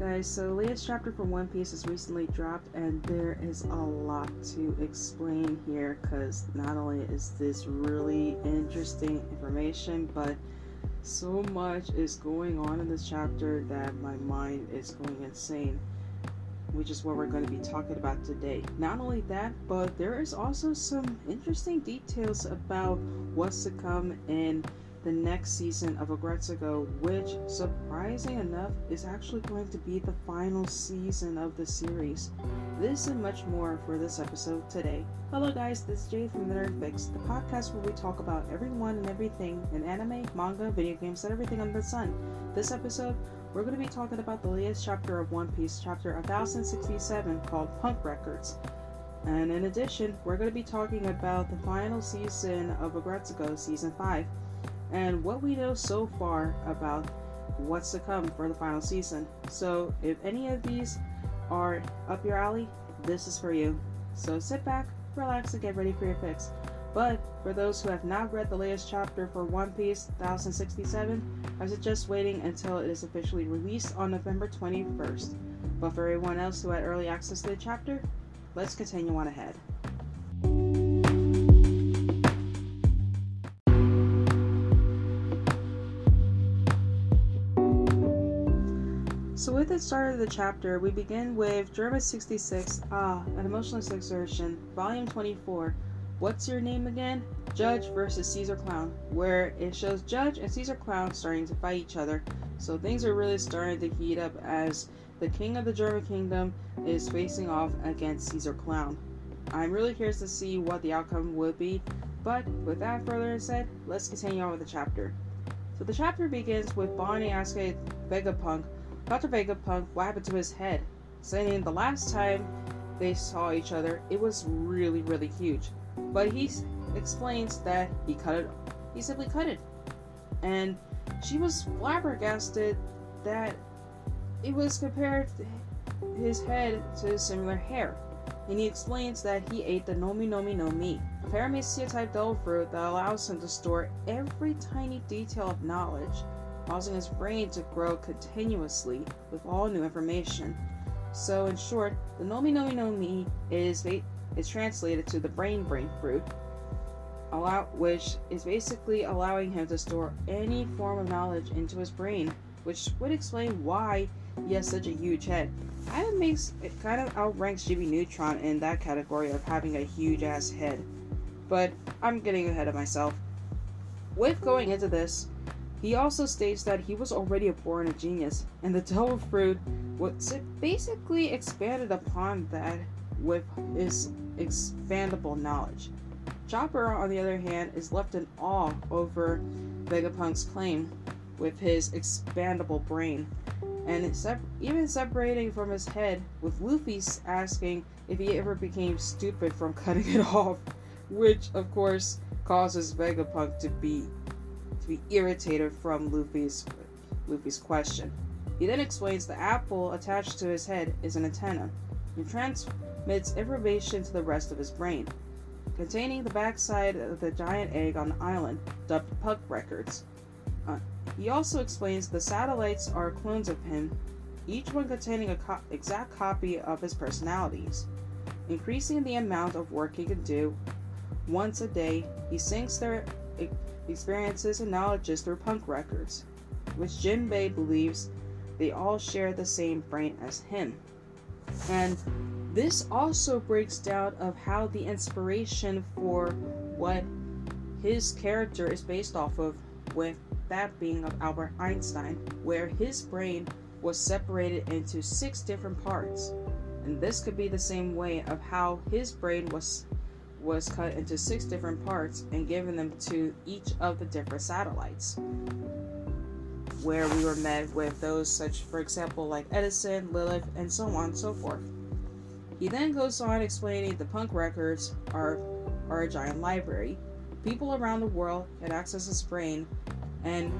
Alright, guys, so the latest chapter for One Piece has recently dropped, and there is a lot to explain here because not only is this really interesting information, but so much is going on in this chapter that my mind is going insane, which is what we're going to be talking about today. Not only that, but there is also some interesting details about what's to come in the next season of Aggretsuko, which, surprising enough, is actually going to be the final season of the series. This and much more for this episode today. Hello, guys, this is Jade from The Nerd Fix, the podcast where we talk about everyone and everything in anime, manga, video games, and everything under the sun. This episode, we're going to be talking about the latest chapter of One Piece, chapter 1067, called Punk Records. And in addition, we're going to be talking about the final season of Aggretsuko, season 5 and what we know so far about what's to come for the final season. So, if any of these are up your alley, this is for you. So, sit back, relax, and get ready for your fix. But for those who have not read the latest chapter for One Piece 1067, I suggest waiting until it is officially released on November 21st. But for everyone else who had early access to the chapter, let's continue on ahead. So with the start of the chapter, we begin with Germa 66, Ah, an Emotionless Exertion, Volume 24. What's your name again? Judge versus Caesar Clown, where it shows Judge and Caesar Clown starting to fight each other. So things are really starting to heat up as the king of the Germa kingdom is facing off against Caesar Clown. I'm really curious to see what the outcome will be, but with that further said, let's continue on with the chapter. So the chapter begins with Bonnie asking Vegapunk Dr. Vegapunk, what happened to his head? Saying the last time they saw each other, it was really, really huge. But he explains that he cut it, he simply cut it. And she was flabbergasted that it was compared his head to similar hair. And he explains that he ate the Nomi Nomi no Mi, a paramecia type devil fruit that allows him to store every tiny detail of knowledge causing his brain to grow continuously with all new information. So, in short, the Nomi Nomi no Mi is, is translated to the brain brain fruit, allow, which is basically allowing him to store any form of knowledge into his brain, which would explain why he has such a huge head. Kind of makes it kind of outranks GB Neutron in that category of having a huge ass head. But I'm getting ahead of myself. With going into this, he also states that he was already a born a genius, and the devil fruit was basically expanded upon that with his expandable knowledge. Chopper, on the other hand, is left in awe over Vegapunk's claim with his expandable brain, and sep- even separating from his head, with Luffy asking if he ever became stupid from cutting it off, which of course causes Vegapunk to be be irritated from Luffy's Luffy's question. He then explains the apple attached to his head is an antenna and transmits information to the rest of his brain, containing the backside of the giant egg on the island, dubbed Punk Records. Uh, he also explains the satellites are clones of him, each one containing a co- exact copy of his personalities. Increasing the amount of work he can do once a day, he syncs their experiences, and knowledges through punk records, which Jinbei believes they all share the same brain as him. And this also breaks down of how the inspiration for what his character is based off of, with that being of Albert Einstein, where his brain was separated into six different parts. And this could be the same way of how his brain was was cut into six different parts and given them to each of the different satellites. Where we were met with those such, for example, like Edison, Lilith, and so on and so forth. He then goes on explaining the punk records are, are a giant library. People around the world can access his brain and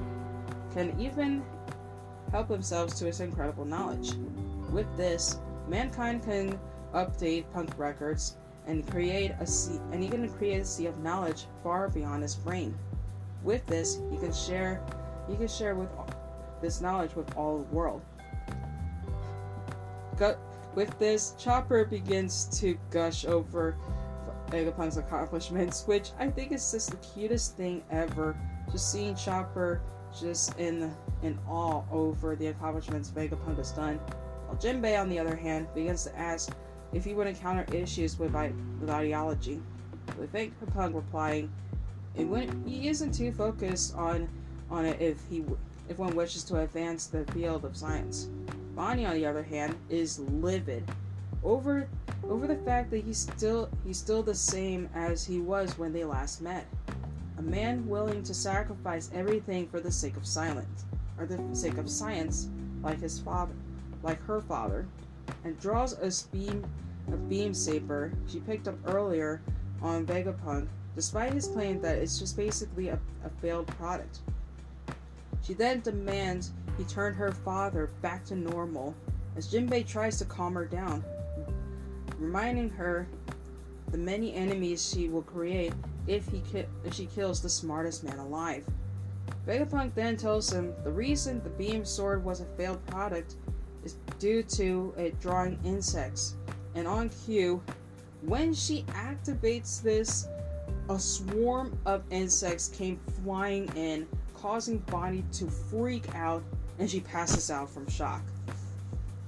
can even help themselves to his incredible knowledge. With this, mankind can update punk records and create a sea and can create a sea of knowledge far beyond his brain. With this, he can share he can share with this knowledge with all the world. gu- with this, Chopper begins to gush over Vegapunk's accomplishments, which I think is just the cutest thing ever. Just seeing Chopper just in in awe over the accomplishments Vegapunk has done. While Jinbei, on the other hand, begins to ask if he would encounter issues with, with ideology. With Vegapunk replying, it he isn't too focused on on it if he if one wishes to advance the field of science. Bonnie, on the other hand, is livid over over the fact that he's still he's still the same as he was when they last met. A man willing to sacrifice everything for the sake of silence, or the sake of science, like his father, like her father, and draws a beam a beam saber she picked up earlier on Vegapunk, despite his claim that it's just basically a, a failed product. She then demands he turn her father back to normal as Jinbei tries to calm her down, reminding her the many enemies she will create if he ki- if she kills the smartest man alive. Vegapunk then tells him the reason the beam sword was a failed product is due to it drawing insects. And on cue, when she activates this, a swarm of insects came flying in, causing Bonnie to freak out, and she passes out from shock.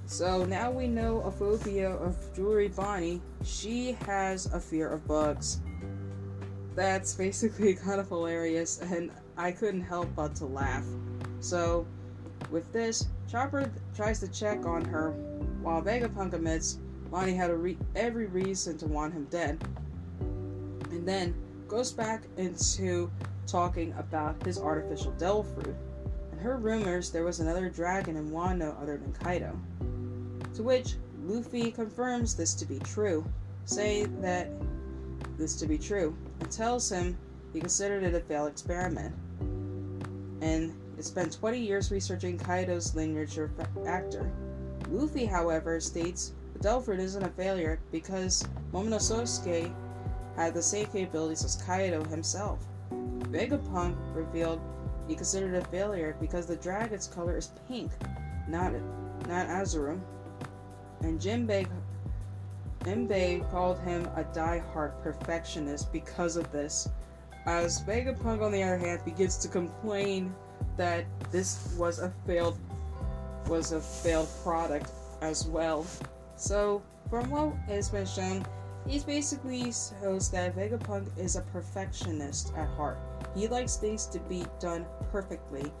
So now we know a phobia of Jewelry Bonnie. She has a fear of bugs. That's basically kind of hilarious, and I couldn't help but to laugh. So, with this, Chopper tries to check on her, while Vegapunk admits Bonnie had re- every reason to want him dead. And then goes back into talking about his artificial devil fruit, and her rumors there was another dragon in Wano other than Kaido. To which Luffy confirms this to be true, saying that this to be true, and tells him he considered it a failed experiment. And it spent 20 years researching Kaido's lineage factor. Luffy, however, states the Delphin isn't a failure because Momonosuke had the same capabilities as Kaido himself. Vegapunk revealed he considered it a failure because the dragon's color is pink, not not Azure and Jinbei Jinbei called him a die-hard perfectionist because of this. As Vegapunk, on the other hand, begins to complain that this was a failed was a failed product as well. So, from what has been shown, he basically shows that Vegapunk is a perfectionist at heart. He likes things to be done perfectly,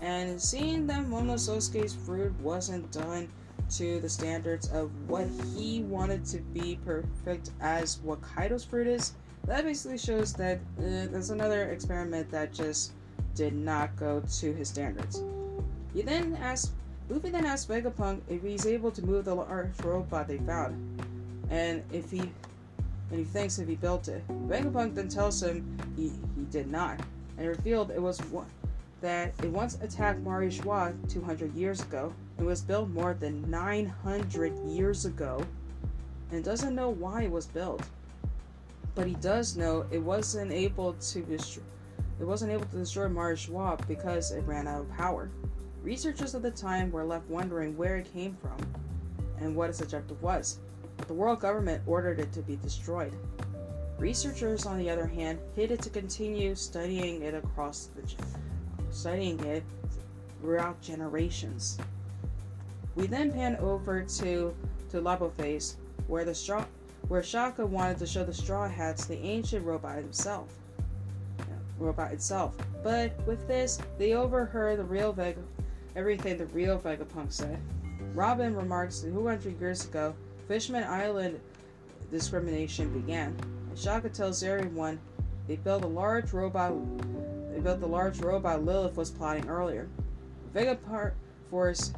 and seeing that Momonosuke's fruit wasn't done to the standards of what he wanted to be perfect as what Kaido's fruit is, that basically shows that uh, there's another experiment that just did not go to his standards. He then asked, Luffy then asked Vegapunk if he's able to move the large robot they found, and if he and he thinks if he built it. Vegapunk then tells him he, he did not, and revealed it was one that it once attacked Mary Geoise 200 years ago and was built more than 900 years ago and doesn't know why it was built. But he does know it wasn't able to destroy it wasn't able to destroy Mary Geoise because it ran out of power. Researchers at the time were left wondering where it came from and what its objective was, but the world government ordered it to be destroyed. Researchers, on the other hand, hid it to continue studying it across the studying it throughout generations. We then pan over to to Labophase, where the straw where Shaka wanted to show the Straw Hats the ancient robot himself. Robot itself. But with this, they overheard the real Vega everything the real Vegapunk said. Robin remarks that 200 years ago, Fishman Island discrimination began. And Shaka tells everyone they built a large robot they built the large robot Lilith was plotting earlier. Vegapunk Force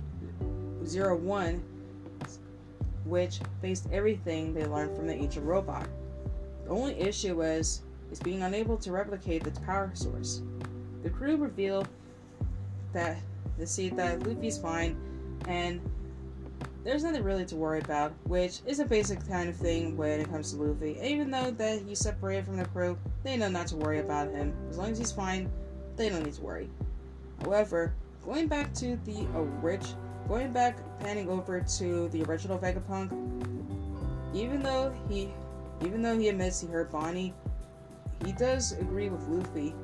Zero One, which faced everything they learned from the ancient robot. The only issue was is being unable to replicate its power source. The crew reveal that they see that Luffy's fine and there's nothing really to worry about, which is a basic kind of thing when it comes to Luffy. Even though that he's separated from the crew, they know not to worry about him. As long as he's fine, they don't need to worry. However, going back to the orig- going back, panning over to the original Vegapunk, even though he, even though he admits he hurt Bonnie, he does agree with Luffy.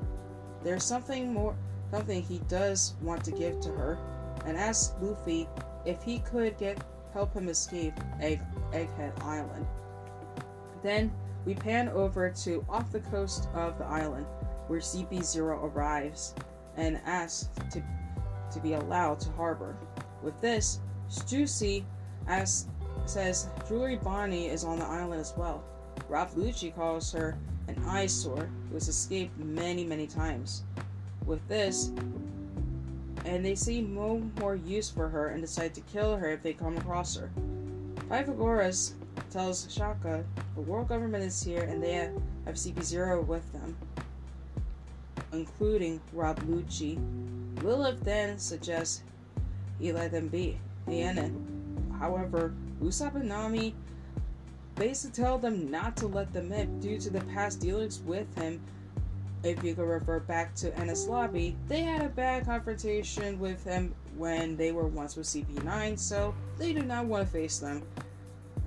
There's something more, something he does want to give to her, and asks Luffy if he could get help him escape Egg, Egghead Island. Then we pan over to off the coast of the island, where CP0 arrives and asks to, to be allowed to harbor. With this, Stussy asks, says Jewelry Bonnie is on the island as well. Rob Lucci calls her an eyesore who has escaped many, many times. With this, and they see no more use for her and decide to kill her if they come across her. Pythagoras tells Shaka the world government is here and they have, have CP0 with them, including Rob Lucci. Lilith then suggests he let them be. And however, Usopp and Nami basically tell them not to let them in due to the past dealings with him. If you could refer back to Enies Lobby, they had a bad confrontation with him when they were once with CP9, so they do not want to face them.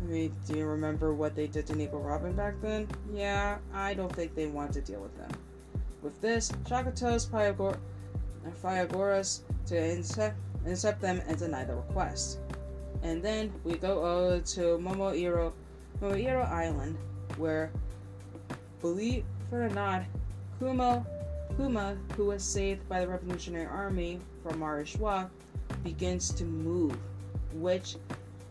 I mean, do you remember what they did to Nico Robin back then? Yeah, I don't think they want to deal with them. With this, Shaka tells Pythagoras to intercept, intercept them and deny the request. And then we go over to Momoiro, Momoiro Island, where, believe it or not, Kuma, Kuma, who was saved by the Revolutionary Army from Mary Geoise, begins to move, which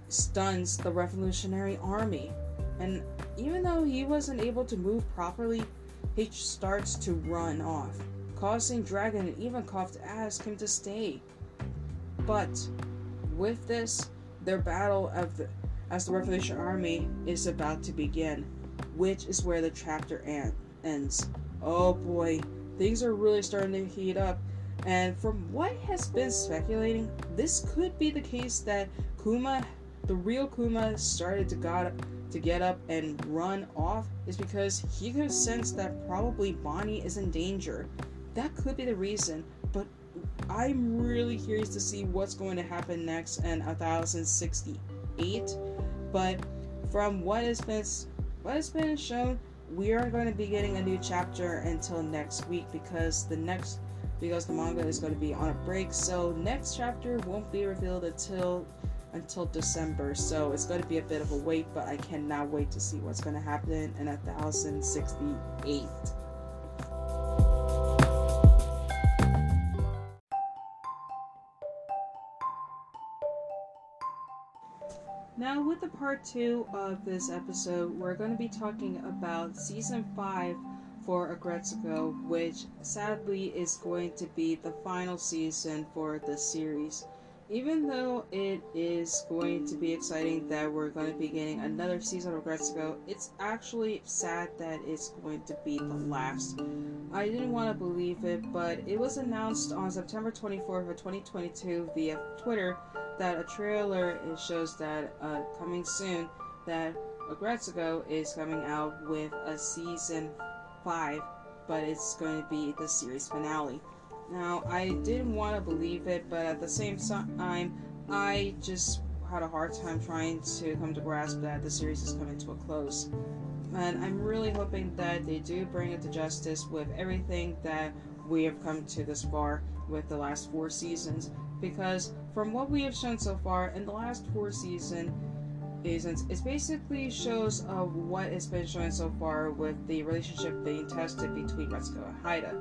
stuns the Revolutionary Army. And even though he wasn't able to move properly, he starts to run off, causing Dragon and Ivankov to ask him to stay. But with this, their battle of the, as the Revolutionary Army is about to begin, which is where the chapter an- ends. Oh boy, things are really starting to heat up. And from what has been speculating, this could be the case that Kuma the real Kuma started to got to get up and run off is because he could sense that probably Bonnie is in danger. That could be the reason, but I'm really curious to see what's going to happen next in 1068. But from what has been what has been shown, we are going to be getting a new chapter until next week because the next because the manga is going to be on a break. So next chapter won't be revealed until until December, so it's going to be a bit of a wait, but I cannot wait to see what's going to happen in 1068. Now, with the part two of this episode, we're going to be talking about season five for Aggretsuko, which sadly is going to be the final season for the series even though it is going to be exciting that we're going to be getting another season of Aggretsuko, it's actually sad that it's going to be the last. I didn't want to believe it, but it was announced on September 24th of 2022 via Twitter that a trailer it shows that uh, coming soon that Aggretsuko is coming out with a season 5, but it's going to be the series finale. Now, I didn't want to believe it, but at the same time, I just had a hard time trying to come to grasp that the series is coming to a close. And I'm really hoping that they do bring it to justice with everything that we have come to this far with the last four seasons. Because from what we have shown so far in the last four season seasons, it basically shows of what has been shown so far with the relationship being tested between Retsuko and Haida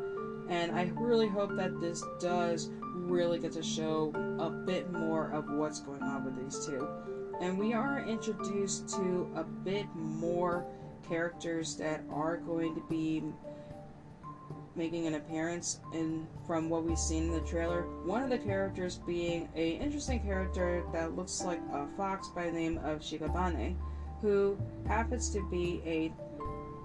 and I really hope that this does really get to show a bit more of what's going on with these two. And we are introduced to a bit more characters that are going to be making an appearance in from what we've seen in the trailer. One of the characters being a interesting character that looks like a fox by the name of Shikabane, who happens to be a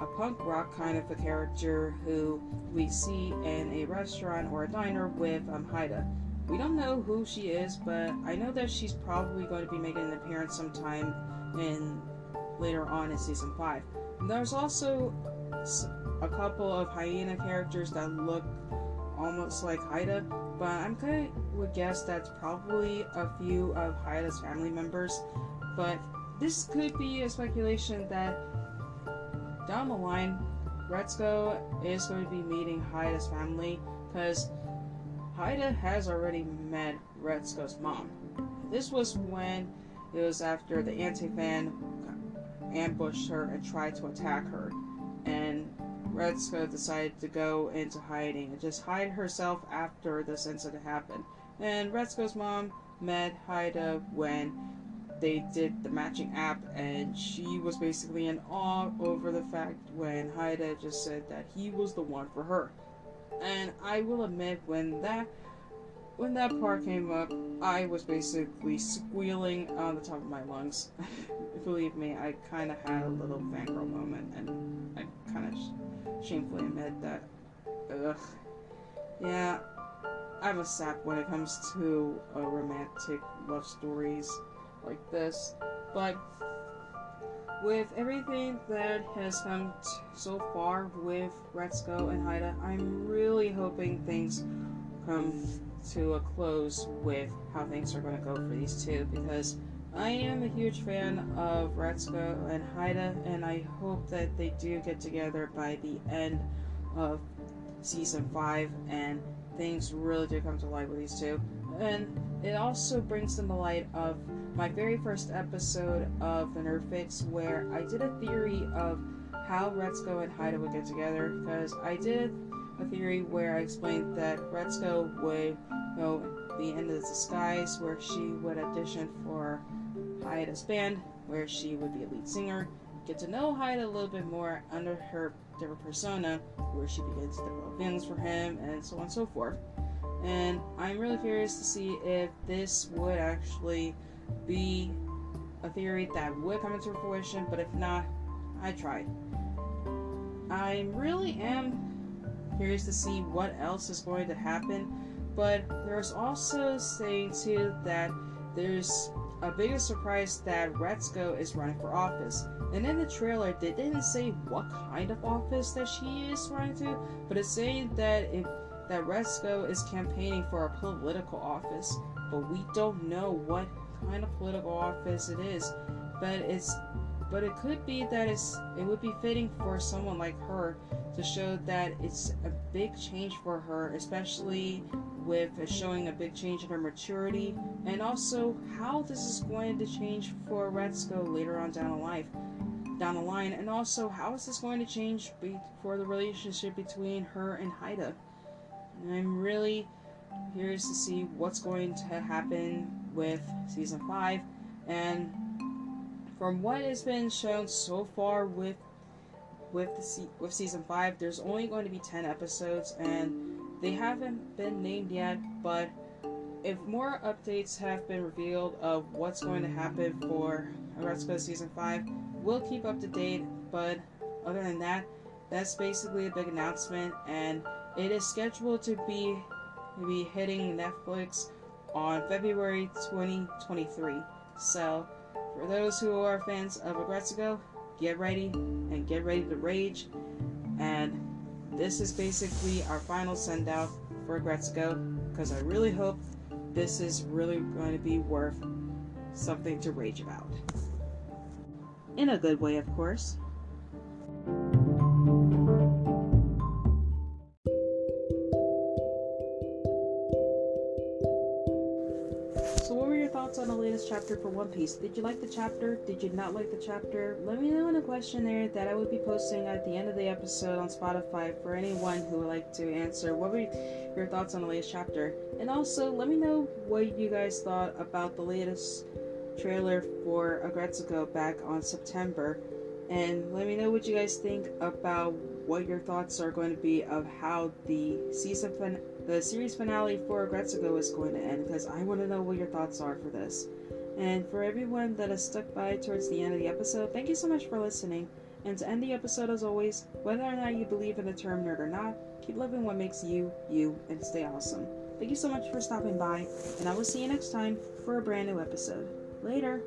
a punk rock kind of a character who we see in a restaurant or a diner with um, Haida. We don't know who she is, but I know that she's probably going to be making an appearance sometime in later on in season five. There's also a couple of hyena characters that look almost like Haida, but I'm kind of would guess that's probably a few of Haida's family members. But this could be a speculation that down the line, Retsuko is going to be meeting Haida's family because Haida has already met Retsuko's mom. This was when it was after the anti-fan ambushed her and tried to attack her. Retsuko decided to go into hiding and just hide herself after this incident happened. And Retsuko's mom met Haida when they did the matching app, and she was basically in awe over the fact when Haida just said that he was the one for her. And I will admit, when that when that part came up, I was basically squealing on the top of my lungs. Believe me, I kind of had a little fangirl moment, and I kind of sh- shamefully admit that. Ugh. Yeah, I'm a sap when it comes to uh, romantic love stories like this, but with everything that has come t- so far with Retsuko and Haida, I'm really hoping things come to a close with how things are going to go for these two because I am a huge fan of Retsuko and Haida, and I hope that they do get together by the end of season 5 and things really do come to light with these two. And it also brings them the light of my very first episode of the Nerd Fix where I did a theory of how Retsuko and Haida would get together because I did a theory where I explained that Retsuko would go be in the disguise where she would audition for Haida's band, where she would be a lead singer, get to know Haida a little bit more under her different persona, where she begins to develop feelings for him, and so on and so forth. And I'm really curious to see if this would actually be a theory that would come into fruition, but if not, I tried. I really am curious to see what else is going to happen, but there's also saying too that there's a bigger surprise that Retsuko is running for office. And in the trailer, they didn't say what kind of office that she is running to, but it's saying that if that Retsuko is campaigning for a political office, but we don't know what kind of political office it is. But it's but it could be that it's it would be fitting for someone like her to show that it's a big change for her, especially with showing a big change in her maturity, and also how this is going to change for Retsuko later on down the life, down the line, and also how is this going to change be- for the relationship between her and Haida. I'm really curious to see what's going to happen with season five, and from what has been shown so far with with the se- with season five, there's only going to be ten episodes, and they haven't been named yet. But if more updates have been revealed of what's going to happen for Retsuko season five, we'll keep up to date. But other than that, that's basically a big announcement, and it is scheduled to be be hitting Netflix on February 2023. So, for those who are fans of Aggretsuko, get ready and get ready to rage. And this is basically our final send out for Aggretsuko because I really hope this is really going to be worth something to rage about. In a good way, of course. Chapter for One Piece? Did you like the chapter? Did you not like the chapter? Let me know in a questionnaire that I will be posting at the end of the episode on Spotify for anyone who would like to answer. What were your thoughts on the latest chapter? And also, let me know what you guys thought about the latest trailer for Aggretsuko back on September. And let me know what you guys think about what your thoughts are going to be of how the season fin- the series finale for Aggretsuko is going to end because I want to know what your thoughts are for this. And for everyone that has stuck by towards the end of the episode, thank you so much for listening. And to end the episode, as always, whether or not you believe in the term nerd or not, keep loving what makes you, you, and stay awesome. Thank you so much for stopping by, and I will see you next time for a brand new episode. Later!